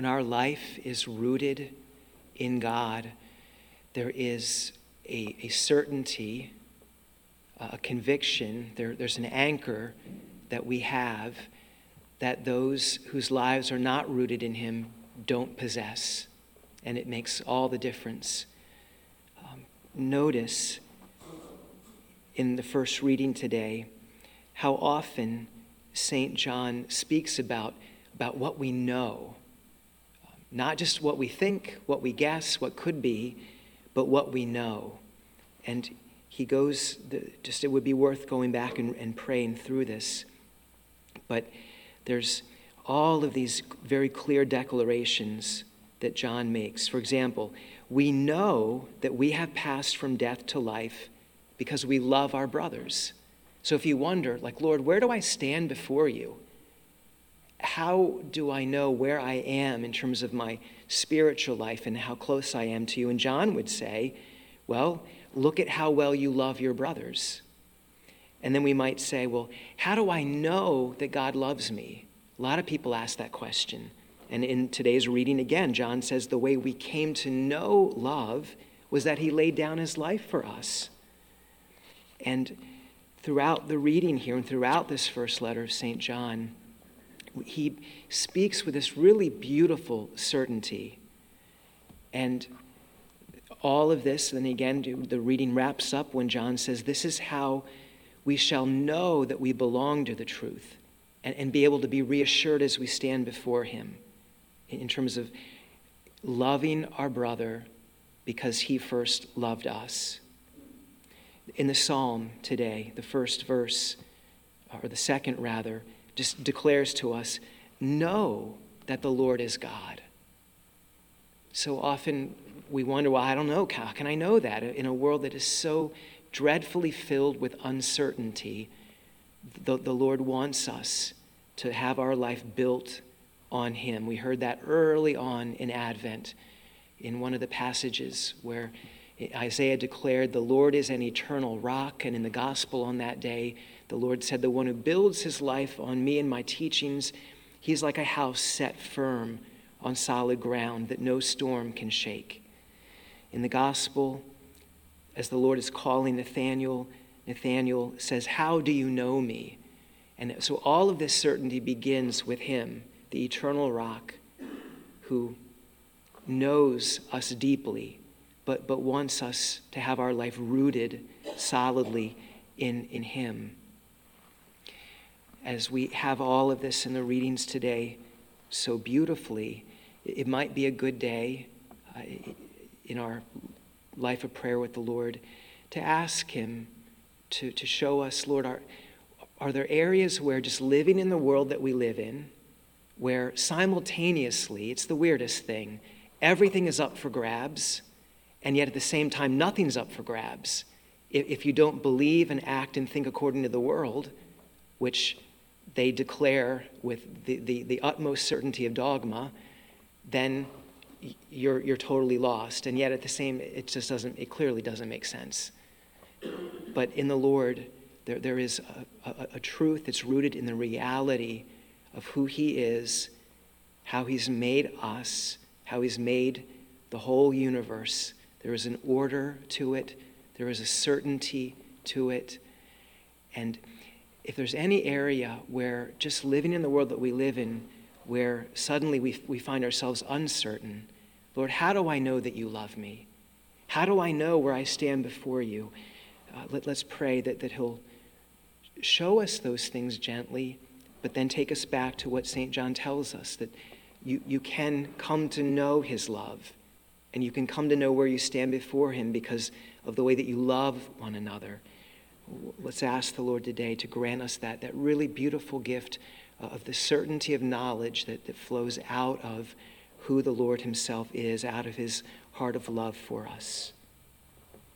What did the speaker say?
when our life is rooted in God, there is a, a certainty, a conviction, there, there's an anchor that we have that those whose lives are not rooted in Him don't possess. And it makes all the difference. Um, notice in the first reading today how often St. John speaks about, about what we know. Not just what we think, what we guess, what could be, but what we know. And he goes, just it would be worth going back and, and praying through this. But there's all of these very clear declarations that John makes. For example, we know that we have passed from death to life because we love our brothers. So if you wonder, like, Lord, where do I stand before you? How do I know where I am in terms of my spiritual life and how close I am to you? And John would say, well, look at how well you love your brothers. And then we might say, well, how do I know that God loves me? A lot of people ask that question. And in today's reading again, John says the way we came to know love was that he laid down his life for us. And throughout the reading here and throughout this first letter of St. John, he speaks with this really beautiful certainty. And all of this, and again, the reading wraps up when John says, This is how we shall know that we belong to the truth and, and be able to be reassured as we stand before him in terms of loving our brother because he first loved us in the psalm today, the first verse, or the second rather, just declares to us know that the Lord is God. So often we wonder, well, I don't know, how can I know that? In a world that is so dreadfully filled with uncertainty, the, the Lord wants us to have our life built on Him. We heard that early on in Advent in one of the passages where Isaiah declared, The Lord is an eternal rock. And in the gospel on that day, the Lord said, The one who builds his life on me and my teachings, he's like a house set firm on solid ground that no storm can shake. In the gospel, as the Lord is calling Nathanael, Nathanael says, How do you know me? And so all of this certainty begins with him, the eternal rock, who knows us deeply but, but wants us to have our life rooted solidly in, in Him. As we have all of this in the readings today so beautifully, it might be a good day uh, in our life of prayer with the Lord to ask Him to, to show us, Lord, are, are there areas where just living in the world that we live in, where simultaneously, it's the weirdest thing, everything is up for grabs and yet at the same time, nothing's up for grabs. If you don't believe and act and think according to the world, which they declare with the, the, the utmost certainty of dogma, then you're, you're totally lost. And yet at the same, it just doesn't, it clearly doesn't make sense. But in the Lord, there, there is a, a, a truth that's rooted in the reality of who He is, how He's made us, how He's made the whole universe, there is an order to it, there is a certainty to it. And if there's any area where just living in the world that we live in, where suddenly we, we find ourselves uncertain, Lord, how do I know that you love me? How do I know where I stand before you? Uh, let, let's pray that, that He'll show us those things gently, but then take us back to what St. John tells us that you, you can come to know His love and you can come to know where you stand before Him because of the way that you love one another. Let's ask the Lord today to grant us that, that really beautiful gift uh, of the certainty of knowledge that, that flows out of who the Lord Himself is, out of His heart of love for us.